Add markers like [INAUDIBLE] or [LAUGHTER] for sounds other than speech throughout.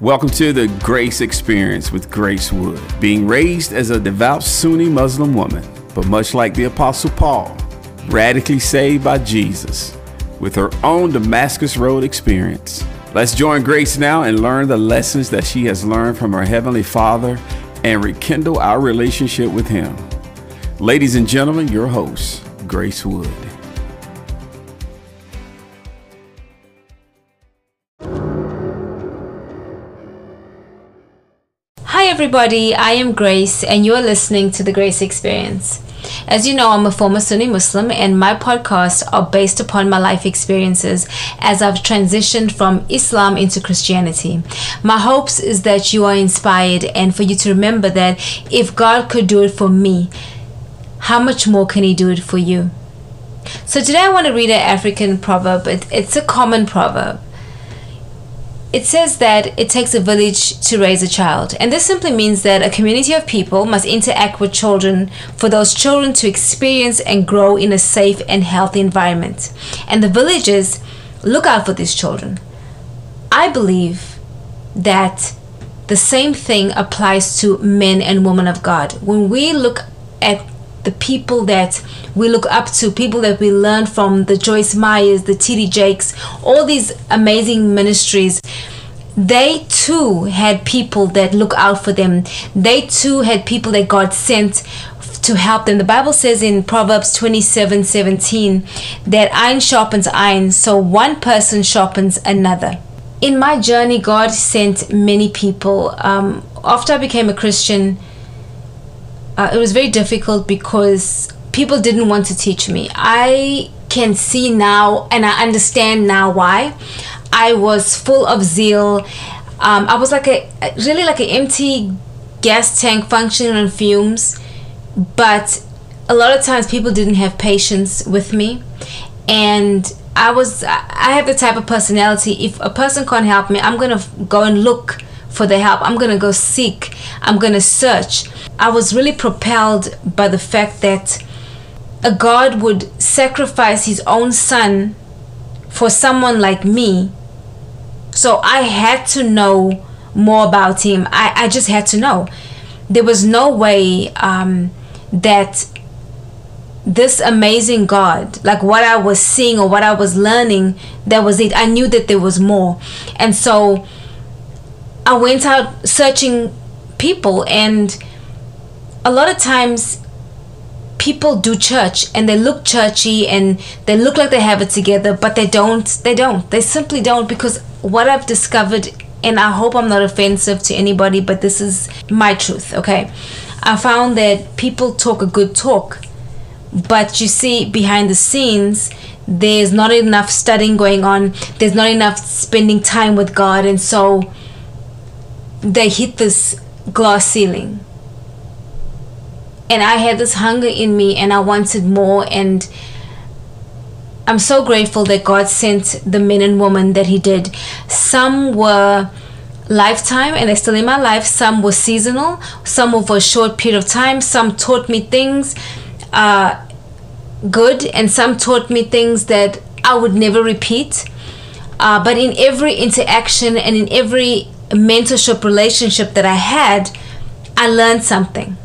Welcome to the Grace Experience with Grace Wood. Being raised as a devout Sunni Muslim woman, but much like the Apostle Paul, radically saved by Jesus with her own Damascus Road experience. Let's join Grace now and learn the lessons that she has learned from her Heavenly Father and rekindle our relationship with Him. Ladies and gentlemen, your host, Grace Wood. Everybody. I am Grace, and you're listening to the Grace Experience. As you know, I'm a former Sunni Muslim, and my podcasts are based upon my life experiences as I've transitioned from Islam into Christianity. My hopes is that you are inspired and for you to remember that if God could do it for me, how much more can He do it for you? So, today I want to read an African proverb. it's a common proverb it says that it takes a village to raise a child. And this simply means that a community of people must interact with children for those children to experience and grow in a safe and healthy environment. And the villages look out for these children. I believe that the same thing applies to men and women of God. When we look at the people that we look up to, people that we learn from, the Joyce Meyers, the T.D. Jakes, all these amazing ministries, they too had people that look out for them. They too had people that God sent to help them. The Bible says in Proverbs 27 17 that iron sharpens iron, so one person sharpens another. In my journey, God sent many people. Um, after I became a Christian, uh, it was very difficult because people didn't want to teach me. I can see now and I understand now why. I was full of zeal. Um, I was like a really like an empty gas tank functioning on fumes, but a lot of times people didn't have patience with me, and I was I have the type of personality. If a person can't help me, I'm gonna go and look for the help. I'm gonna go seek. I'm gonna search. I was really propelled by the fact that a God would sacrifice his own son for someone like me. So I had to know more about him. I, I just had to know. There was no way um, that this amazing God, like what I was seeing or what I was learning, that was it. I knew that there was more. And so I went out searching people, and a lot of times people do church and they look churchy and they look like they have it together but they don't they don't. They simply don't because what i've discovered and i hope i'm not offensive to anybody but this is my truth okay? I found that people talk a good talk but you see behind the scenes there's not enough studying going on. There's not enough spending time with god and so they hit this glass ceiling and I had this hunger in me and I wanted more and I'm so grateful that God sent the men and women that he did. Some were lifetime and they're still in my life. Some were seasonal, some were for a short period of time. Some taught me things uh, good and some taught me things that I would never repeat. Uh, but in every interaction and in every mentorship relationship that I had, I learned something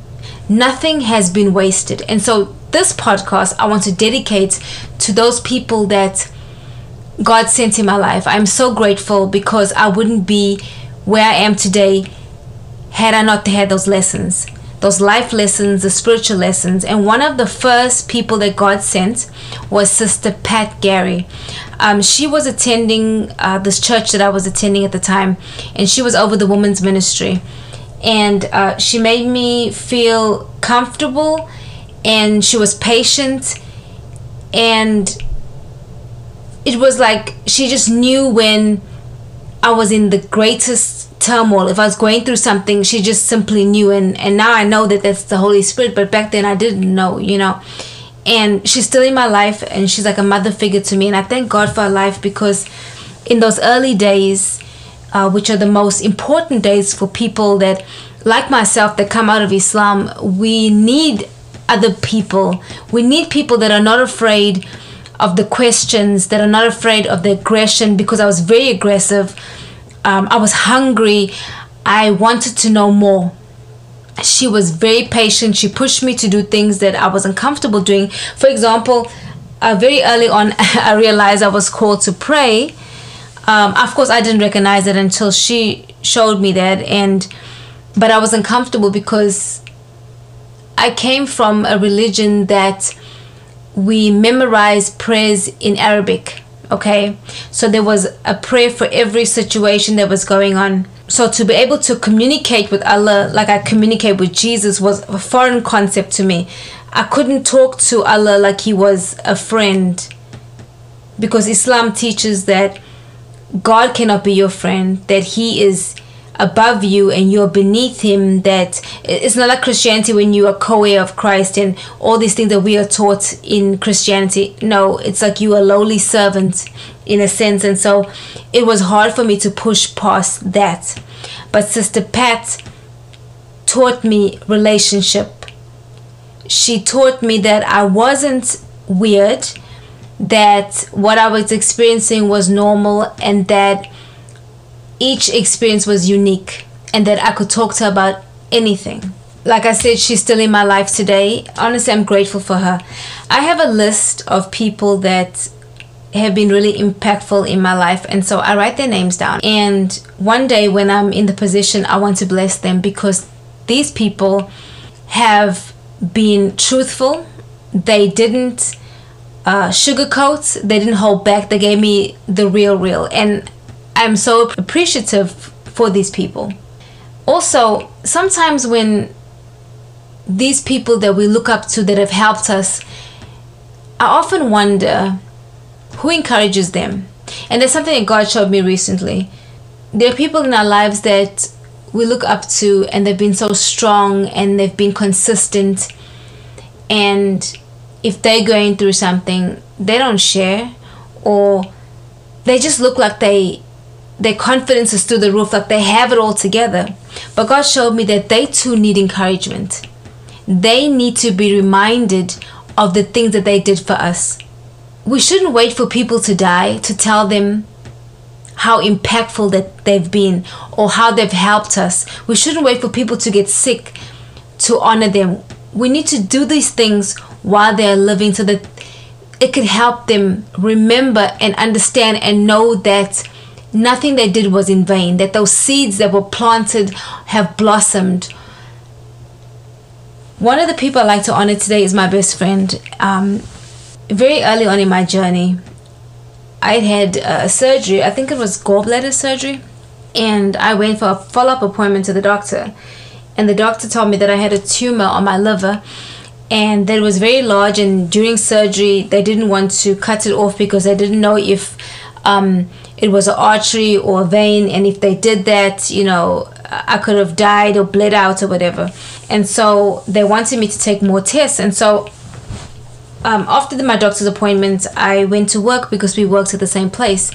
nothing has been wasted. And so, this podcast I want to dedicate to those people that God sent in my life. I'm so grateful because I wouldn't be where I am today had I not had those lessons, those life lessons, the spiritual lessons. And one of the first people that God sent was Sister Pat Gary. Um, she was attending uh, this church that I was attending at the time, and she was over the women's ministry and uh, she made me feel comfortable and she was patient. And it was like she just knew when I was in the greatest turmoil. If I was going through something she just simply knew. And and now I know that that's the Holy Spirit but back then I didn't know you know. And she's still in my life and she's like a mother figure to me. And I thank God for her life because in those early days uh, which are the most important days for people that, like myself, that come out of Islam. We need other people. We need people that are not afraid of the questions, that are not afraid of the aggression, because I was very aggressive. um, I was hungry. I wanted to know more. She was very patient. She pushed me to do things that I wasn't comfortable doing. For example, uh, very early on, [LAUGHS] I realized I was called to pray. Um, of course, I didn't recognize it until she showed me that, and but I was uncomfortable because I came from a religion that we memorize prayers in Arabic. Okay, so there was a prayer for every situation that was going on. So to be able to communicate with Allah like I communicate with Jesus was a foreign concept to me. I couldn't talk to Allah like He was a friend because Islam teaches that God cannot be your friend, that He is above you and you're beneath him that it's not like christianity when you are co-heir of christ and all these things that we are taught in christianity. No it's like you are lowly servant in a sense. And so it was hard for me to push past that. But sister pat taught me relationship. She taught me that i wasn't weird that what i was experiencing was normal and that each experience was unique and that I could talk to her about anything. Like I said, she's still in my life today. Honestly, I'm grateful for her. I have a list of people that have been really impactful in my life, and so I write their names down. And one day, when I'm in the position, I want to bless them because these people have been truthful. They didn't uh, sugarcoat, they didn't hold back, they gave me the real, real. And I'm so appreciative for these people. Also, sometimes when these people that we look up to that have helped us, I often wonder who encourages them. And there's something that God showed me recently. There are people in our lives that we look up to and they've been so strong and they've been consistent. And if they're going through something, they don't share or they just look like they their confidence is through the roof, like they have it all together. But God showed me that they too need encouragement. They need to be reminded of the things that they did for us. We shouldn't wait for people to die to tell them how impactful that they've been or how they've helped us. We shouldn't wait for people to get sick to honor them. We need to do these things while they're living so that it could help them remember and understand and know that nothing they did was in vain, that those seeds that were planted have blossomed. One of the people I like to honor today is my best friend. Um, very early on in my journey, I had a surgery, I think it was gallbladder surgery, and I went for a follow up appointment to the doctor. And the doctor told me that I had a tumor on my liver and that was very large. And during surgery, they didn't want to cut it off because they didn't know if um, it was an artery or a vein and if they did that you know i could have died or bled out or whatever. And so they wanted me to take more tests. And so um, after the, my doctor's appointment i went to work because we worked at the same place.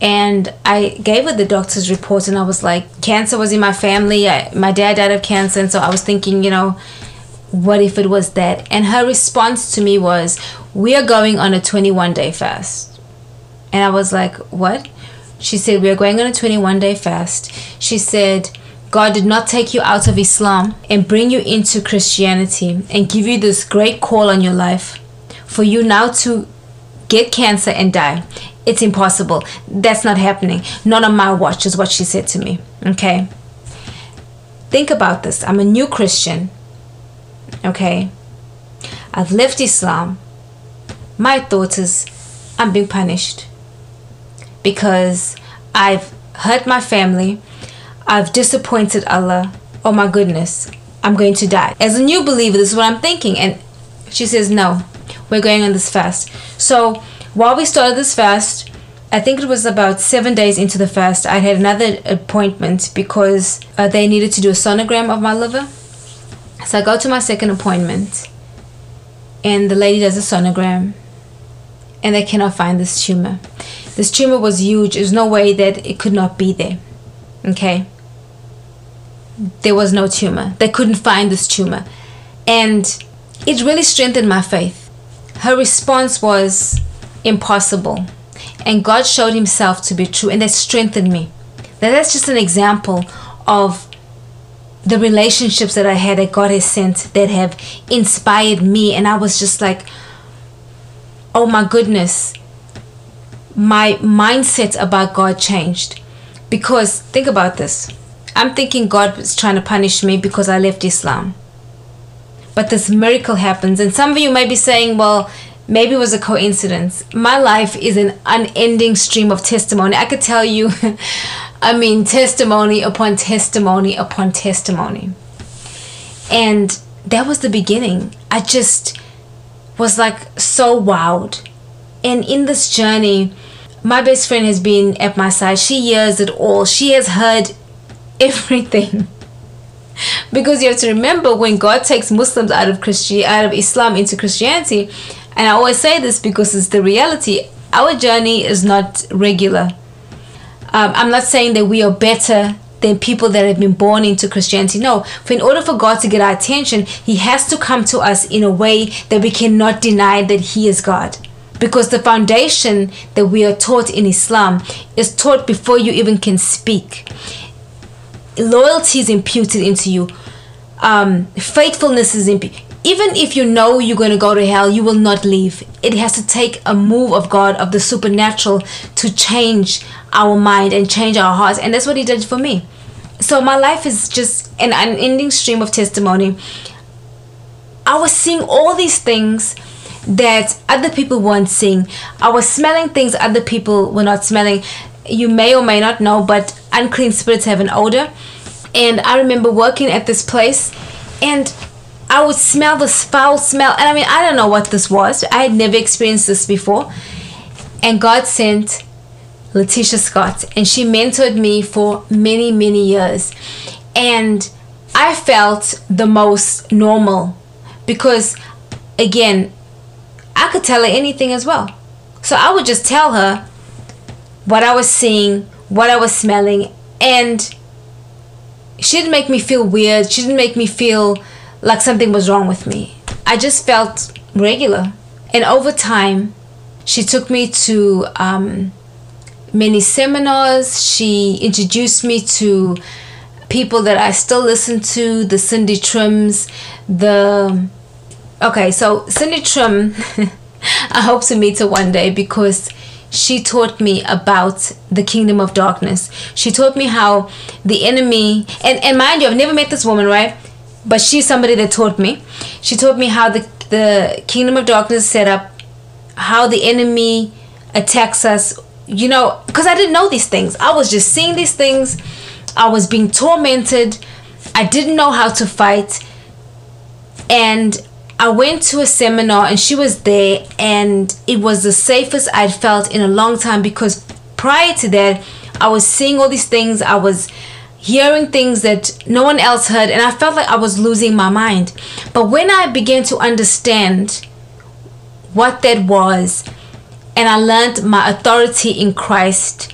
And i gave her the doctor's report and i was like cancer was in my family. I, my dad died of cancer. And so i was thinking you know what if it was that and her response to me was we are going on a 21 day fast and I was like, What? She said, We are going on a 21 day fast. She said, God did not take you out of Islam and bring you into Christianity and give you this great call on your life for you now to get cancer and die. It's impossible. That's not happening. Not on my watch, is what she said to me. Okay? Think about this. I'm a new Christian. Okay? I've left Islam. My thought is, I'm being punished because I've hurt my family, I've disappointed Allah. Oh my goodness, I'm going to die. As a new believer, this is what I'm thinking. And she says, No, we're going on this fast. So while we started this fast, I think it was about seven days into the fast, I had another appointment because uh, they needed to do a sonogram of my liver. So I go to my second appointment, and the lady does a sonogram, and they cannot find this tumor. This tumor was huge. There's no way that it could not be there. Okay? There was no tumor. They couldn't find this tumor. And it really strengthened my faith. Her response was impossible. And God showed himself to be true, and that strengthened me. That that's just an example of the relationships that I had that God has sent that have inspired me. And I was just like, oh my goodness, my mindset about God changed. Because think about this I'm thinking God was trying to punish me because I left Islam. But this miracle happens. And some of you may be saying, well, maybe it was a coincidence. My life is an unending stream of testimony. I could tell you, [LAUGHS] I mean, testimony upon testimony upon testimony. And that was the beginning. I just was like so wowed. And in this journey, my best friend has been at my side. She hears it all. She has heard everything. [LAUGHS] because you have to remember when God takes Muslims out of Christianity, out of Islam into Christianity, and I always say this because it's the reality. Our journey is not regular. Um, I'm not saying that we are better than people that have been born into Christianity. No, for in order for God to get our attention, He has to come to us in a way that we cannot deny that He is God. Because the foundation that we are taught in Islam is taught before you even can speak. Loyalty is imputed into you. Um, faithfulness is imputed even if you know you're going to go to hell, you will not leave. It has to take a move of God, of the supernatural, to change our mind and change our hearts. And that's what He did for me. So my life is just an unending stream of testimony. I was seeing all these things that other people weren't seeing. I was smelling things other people were not smelling. You may or may not know, but unclean spirits have an odor. And I remember working at this place and I would smell this foul smell. And I mean, I don't know what this was. I had never experienced this before. And God sent Letitia Scott, and she mentored me for many, many years. And I felt the most normal because, again, I could tell her anything as well. So I would just tell her what I was seeing, what I was smelling, and she didn't make me feel weird. She didn't make me feel like something was wrong with me. I just felt regular. And over time, she took me to um, many seminars. She introduced me to people that I still listen to, the Cindy Trimms, the okay, so Cindy Trimm, [LAUGHS] I hope to meet her one day because she taught me about the kingdom of darkness. She taught me how the enemy and, and mind you, I've never met this woman, right? But she's somebody that taught me. She taught me how the the kingdom of darkness is set up, how the enemy attacks us. You know, because I didn't know these things. I was just seeing these things. I was being tormented. I didn't know how to fight. And I went to a seminar and she was there and it was the safest I'd felt in a long time because prior to that I was seeing all these things. I was hearing things that no one else heard, and I felt like I was losing my mind. But when I began to understand what that was, and I learned my authority in Christ,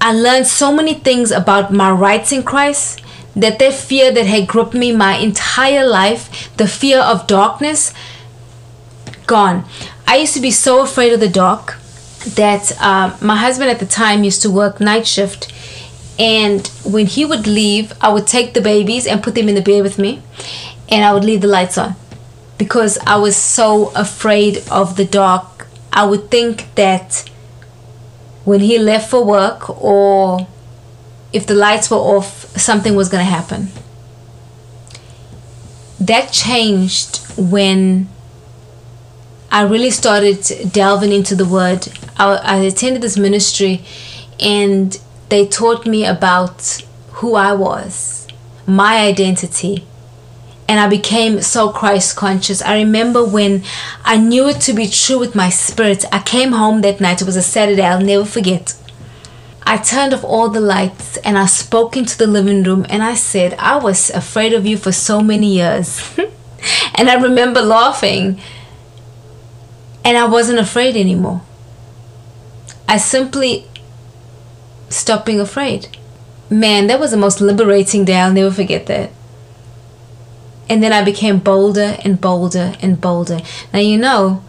I learned so many things about my rights in Christ that that fear that had gripped me my entire life, the fear of darkness, gone. I used to be so afraid of the dark that uh, my husband at the time used to work night shift and when he would leave, I would take the babies and put them in the bed with me, and I would leave the lights on because I was so afraid of the dark. I would think that when he left for work or if the lights were off, something was going to happen. That changed when I really started delving into the word. I, I attended this ministry and they taught me about who I was, my identity, and I became so Christ conscious. I remember when I knew it to be true with my spirit. I came home that night, it was a Saturday, I'll never forget. I turned off all the lights and I spoke into the living room and I said, I was afraid of you for so many years. [LAUGHS] and I remember laughing and I wasn't afraid anymore. I simply stop being afraid. Man, that was the most liberating day. I'll never forget that. And then I became bolder and bolder and bolder. Now, you know,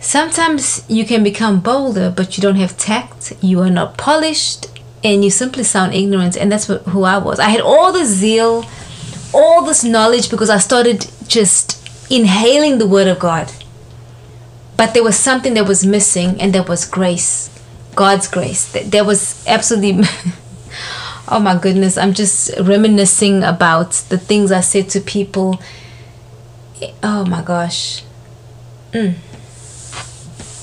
sometimes you can become bolder, but you don't have tact. You are not polished. and you simply sound ignorant and that's what, who I was. I had all the zeal, all this knowledge because I started just inhaling the word of God. But there was something that was missing and that was grace. God's grace. There was absolutely [LAUGHS] Oh my goodness, I'm just reminiscing about the things I said to people. Oh my gosh. Mm.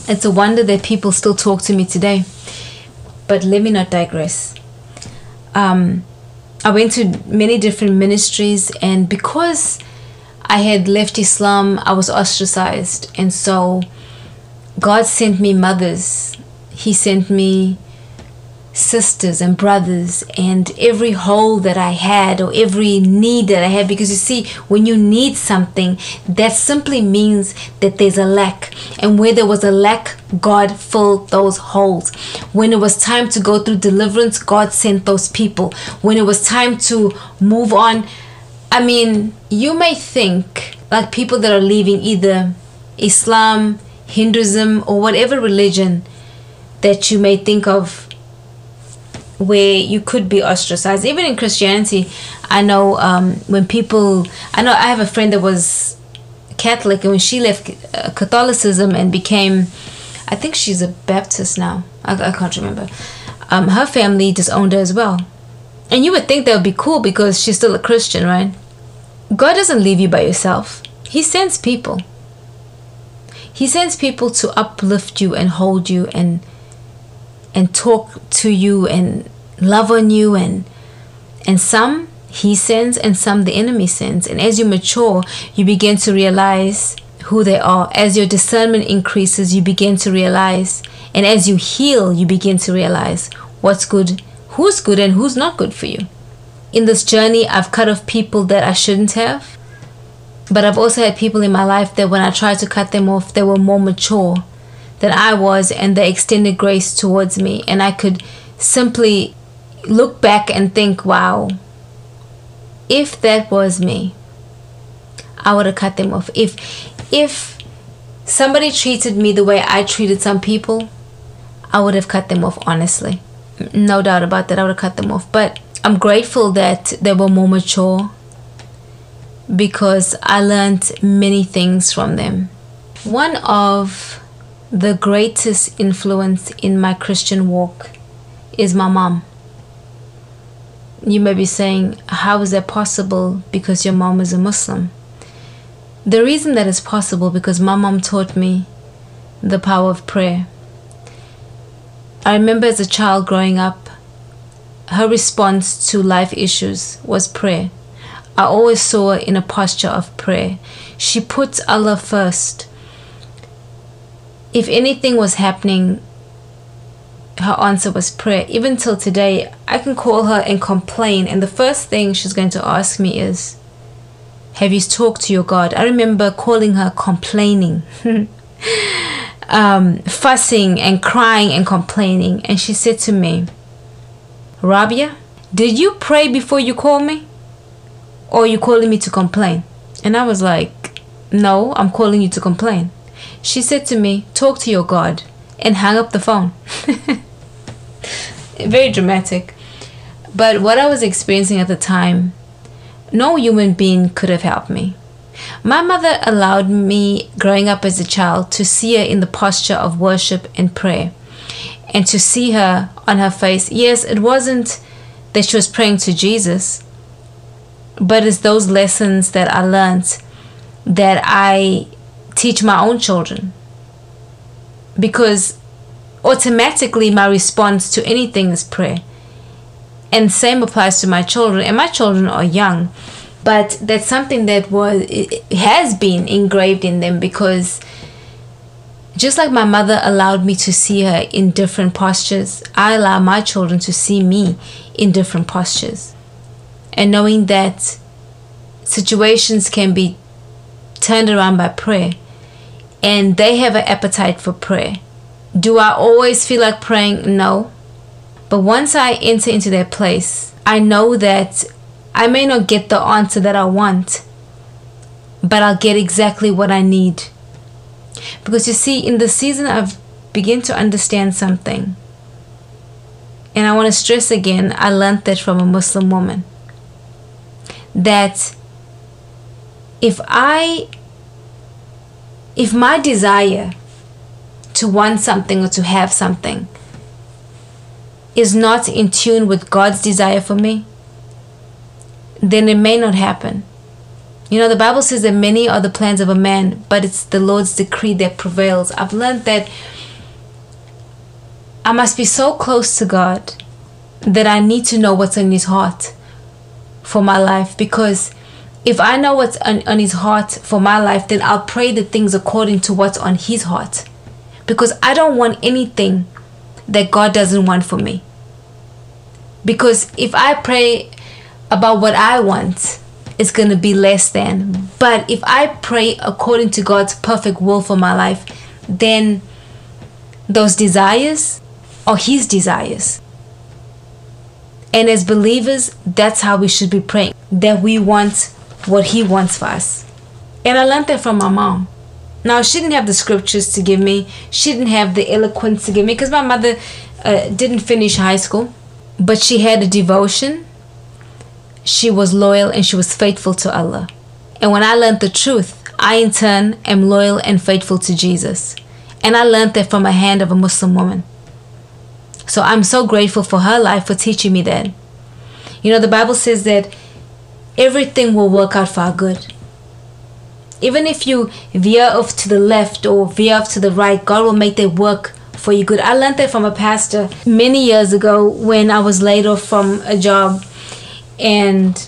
It's a wonder that people still talk to me today. But let me not digress. Um, I went to many different ministries, and because I had left Islam, I was ostracized. And so God sent me mothers, He sent me sisters and brothers and every hole that I had or every need that I had. Because you see when you need something that simply means that there's a lack. And where there was a lack God filled those holes. When it was time to go through deliverance God sent those people. When it was time to move on I mean you may think like people that are leaving either Islam Hinduism or whatever religion that you may think of where you could be ostracized. Even in Christianity, I know um, when people, I know I have a friend that was Catholic, and when she left uh, Catholicism and became, I think she's a Baptist now. I, I can't remember. Um, her family disowned her as well. And you would think that would be cool because she's still a Christian, right? God doesn't leave you by yourself. He sends people. He sends people to uplift you and hold you and and talk to you and love on you and and some he sends and some the enemy sends. And as you mature you begin to realize who they are. As your discernment increases you begin to realize and as you heal you begin to realize what's good who's good and who's not good for you. In this journey i've cut off people that i shouldn't have but i've also had people in my life that when i tried to cut them off they were more mature than I was and they extended grace towards me. And I could simply look back and think, wow, if that was me, I would have cut them off. If if somebody treated me the way I treated some people, I would have cut them off honestly. No doubt about that, I would have cut them off. But I'm grateful that they were more mature because I learned many things from them. One of the greatest influence in my Christian walk is my mom. You may be saying, How is that possible because your mom is a Muslim? The reason that is possible because my mom taught me the power of prayer. I remember as a child growing up, her response to life issues was prayer. I always saw her in a posture of prayer. She puts Allah first if anything was happening, her answer was prayer. Even till today, I can call her and complain, and the first thing she's going to ask me is, Have you talked to your God? I remember calling her complaining, [LAUGHS] um, fussing and crying and complaining, and she said to me, Rabia, did you pray before you call me? Or you calling me to complain? And I was like, No, I'm calling you to complain. She said to me, Talk to your God, and hung up the phone. [LAUGHS] Very dramatic. But what I was experiencing at the time, no human being could have helped me. My mother allowed me, growing up as a child, to see her in the posture of worship and prayer, and to see her on her face. Yes, it wasn't that she was praying to Jesus, but it's those lessons that I learned that I teach my own children. Because automatically my response to anything is prayer. And same applies to my children. And my children are young. But that's something that was has been engraved in them because just like my mother allowed me to see her in different postures i allow my children to see me in different postures. And knowing that situations can be turned around by prayer and they have an appetite for prayer. Do I always feel like praying? No. But once I enter into that place, I know that I may not get the answer that I want, but I'll get exactly what I need. Because you see, in the season, I've begun to understand something. And I want to stress again, I learned that from a Muslim woman. That if I, if my desire to want something or to have something is not in tune with God's desire for me, then it may not happen. You know, the Bible says that many are the plans of a man, but it's the Lord's decree that prevails. I've learned that I must be so close to God that I need to know what's in His heart for my life because if I know what's on, on His heart for my life, then I'll pray the things according to what's on His heart because I don't want anything that God doesn't want for me. Because if I pray about what I want, it's going to be less than. But if I pray according to God's perfect will for my life, then those desires are His desires. And as believers, that's how we should be praying that we want what He wants for us. And I learned that from my mom. Now, she didn't have the scriptures to give me, she didn't have the eloquence to give me because my mother uh, didn't finish high school, but she had a devotion she was loyal and she was faithful to Allah. And when I learned the truth, I in turn am loyal and faithful to Jesus. And I learned that from a hand of a Muslim woman. So I'm so grateful for her life for teaching me that. You know, the Bible says that everything will work out for our good. Even if you veer off to the left or veer off to the right, God will make that work for you good. I learned that from a pastor many years ago when I was laid off from a job and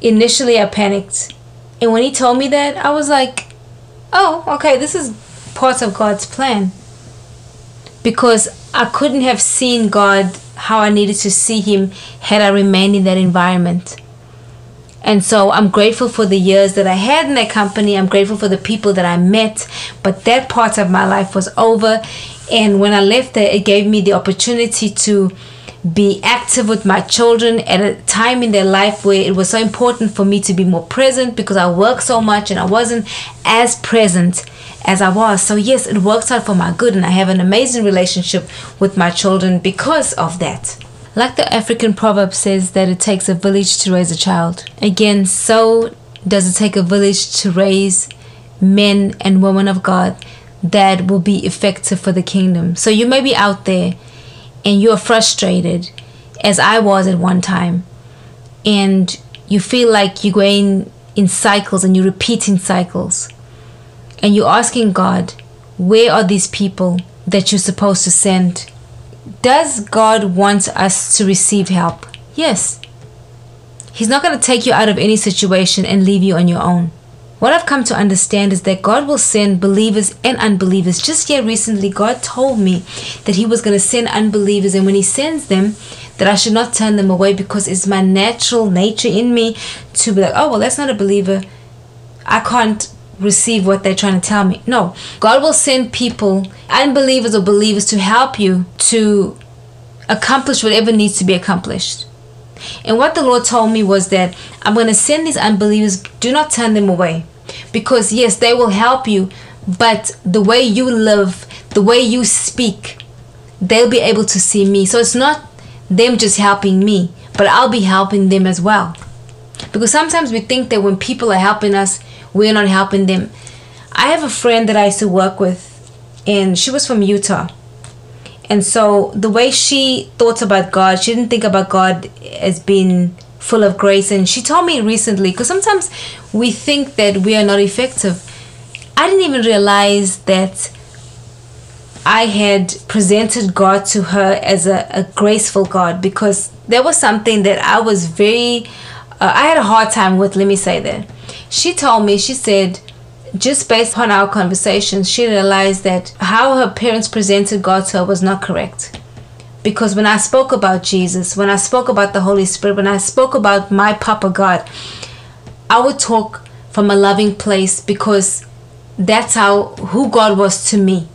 initially I panicked. And when he told me that, I was like, oh, okay, this is part of God's plan. Because I couldn't have seen God how I needed to see Him had I remained in that environment. And so I'm grateful for the years that I had in that company. I'm grateful for the people that I met. But that part of my life was over. And when I left there, it gave me the opportunity to be active with my children at a time in their life where it was so important for me to be more present because I worked so much and I wasn't as present as I was. So, yes, it works out for my good, and I have an amazing relationship with my children because of that. Like the African proverb says that it takes a village to raise a child. Again, so does it take a village to raise men and women of God that will be effective for the kingdom. So you may be out there and you're frustrated, as I was at one time, and you feel like you're going in cycles and you're repeating cycles, and you're asking God, where are these people that you're supposed to send? Does God want us to receive help? Yes. He's not going to take you out of any situation and leave you on your own. What I've come to understand is that God will send believers and unbelievers. Just yet recently, God told me that He was going to send unbelievers, and when He sends them, that I should not turn them away because it's my natural nature in me to be like, oh, well, that's not a believer. I can't receive what they're trying to tell me. No, God will send people, unbelievers or believers, to help you to accomplish whatever needs to be accomplished. And what the Lord told me was that I'm going to send these unbelievers, do not turn them away. Because, yes, they will help you, but the way you live, the way you speak, they'll be able to see me. So it's not them just helping me, but I'll be helping them as well. Because sometimes we think that when people are helping us, we're not helping them. I have a friend that I used to work with, and she was from Utah. And so the way she thought about God, she didn't think about God as being full of grace. And she told me recently, because sometimes we think that we are not effective. I didn't even realize that I had presented God to her as a, a graceful God because there was something that I was very, uh, I had a hard time with, let me say that. She told me, she said, just based on our conversations, she realized that how her parents presented God to her was not correct. Because when I spoke about Jesus, when I spoke about the Holy Spirit, when I spoke about my Papa God, I would talk from a loving place because that's how who God was to me.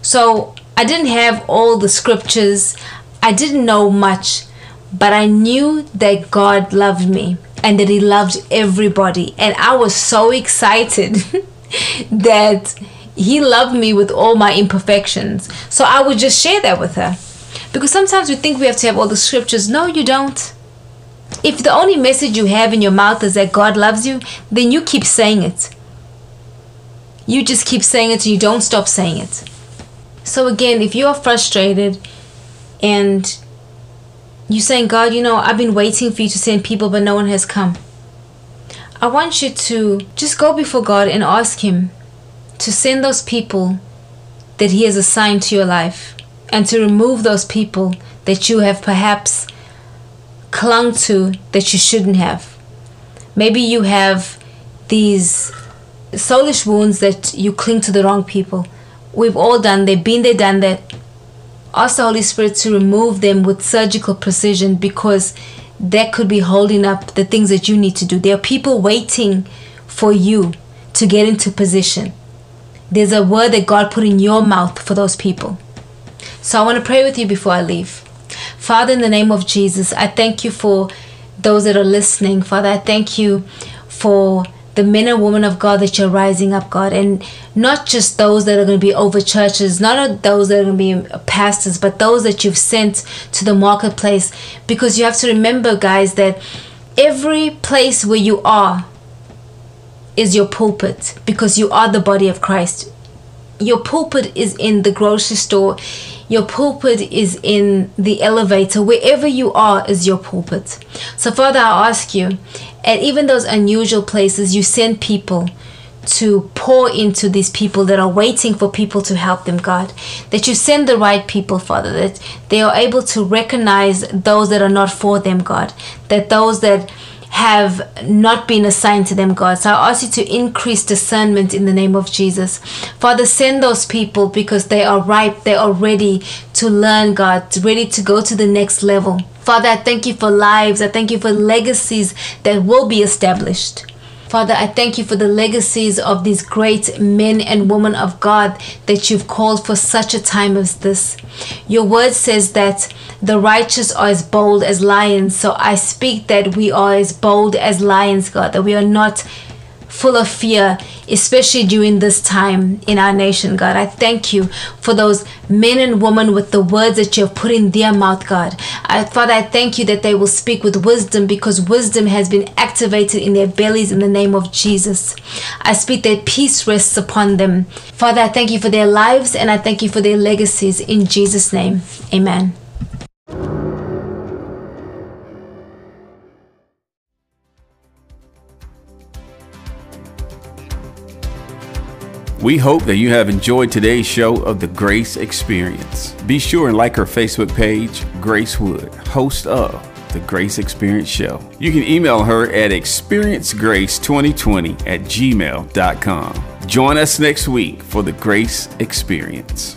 So I didn't have all the scriptures, I didn't know much, but I knew that God loved me and that he loved everybody. And I was so excited [LAUGHS] that he loved me with all my imperfections. So I would just share that with her. Because sometimes we think we have to have all the scriptures. No, you don't. If the only message you have in your mouth is that God loves you, then you keep saying it. You just keep saying it and you don't stop saying it. So, again, if you are frustrated and you're saying, God, you know, I've been waiting for you to send people, but no one has come. I want you to just go before God and ask Him to send those people that He has assigned to your life and to remove those people that you have perhaps clung to that you shouldn't have. Maybe you have these soulish wounds that you cling to the wrong people. We've all done, they've been there, done that. Ask the Holy Spirit to remove them with surgical precision because that could be holding up the things that you need to do. There are people waiting for you to get into position. There's a word that God put in your mouth for those people. So I want to pray with you before I leave. Father, in the name of Jesus, I thank you for those that are listening. Father, I thank you for the men and women of God that you're rising up, God, and not just those that are going to be over churches, not those that are going to be uh, pastors, but those that you've sent to the marketplace. Because you have to remember, guys, that every place where you are is your pulpit because you are the body of Christ. Your pulpit is in the grocery store. Your pulpit is in the elevator. Wherever you are is your pulpit. So, Father, I ask you, at even those unusual places, you send people to pour into these people that are waiting for people to help them, God. That you send the right people, Father, that they are able to recognize those that are not for them, God. That those that have not been assigned to them, God. So I ask you to increase discernment in the name of Jesus. Father, send those people because they are ripe, they are ready to learn, God, ready to go to the next level. Father, I thank you for lives. I thank you for legacies that will be established. Father, I thank you for the legacies of these great men and women of God that you've called for such a time as this. Your word says that the righteous are as bold as lions. So I speak that we are as bold as lions, God, that we are not full of fear, especially during this time in our nation, God. I thank you for those men and women with the words that you have put in their mouth, God. I, Father, I thank you that they will speak with wisdom because wisdom has been activated in their bellies in the name of Jesus. I speak that peace rests upon them. Father, I thank you for their lives and I thank you for their legacies in Jesus' name. Amen. We hope that you have enjoyed today's show of the Grace Experience. Be sure and like her Facebook page, Grace Wood, host of the Grace Experience Show. You can email her at experiencegrace2020 at gmail.com. Join us next week for the Grace Experience.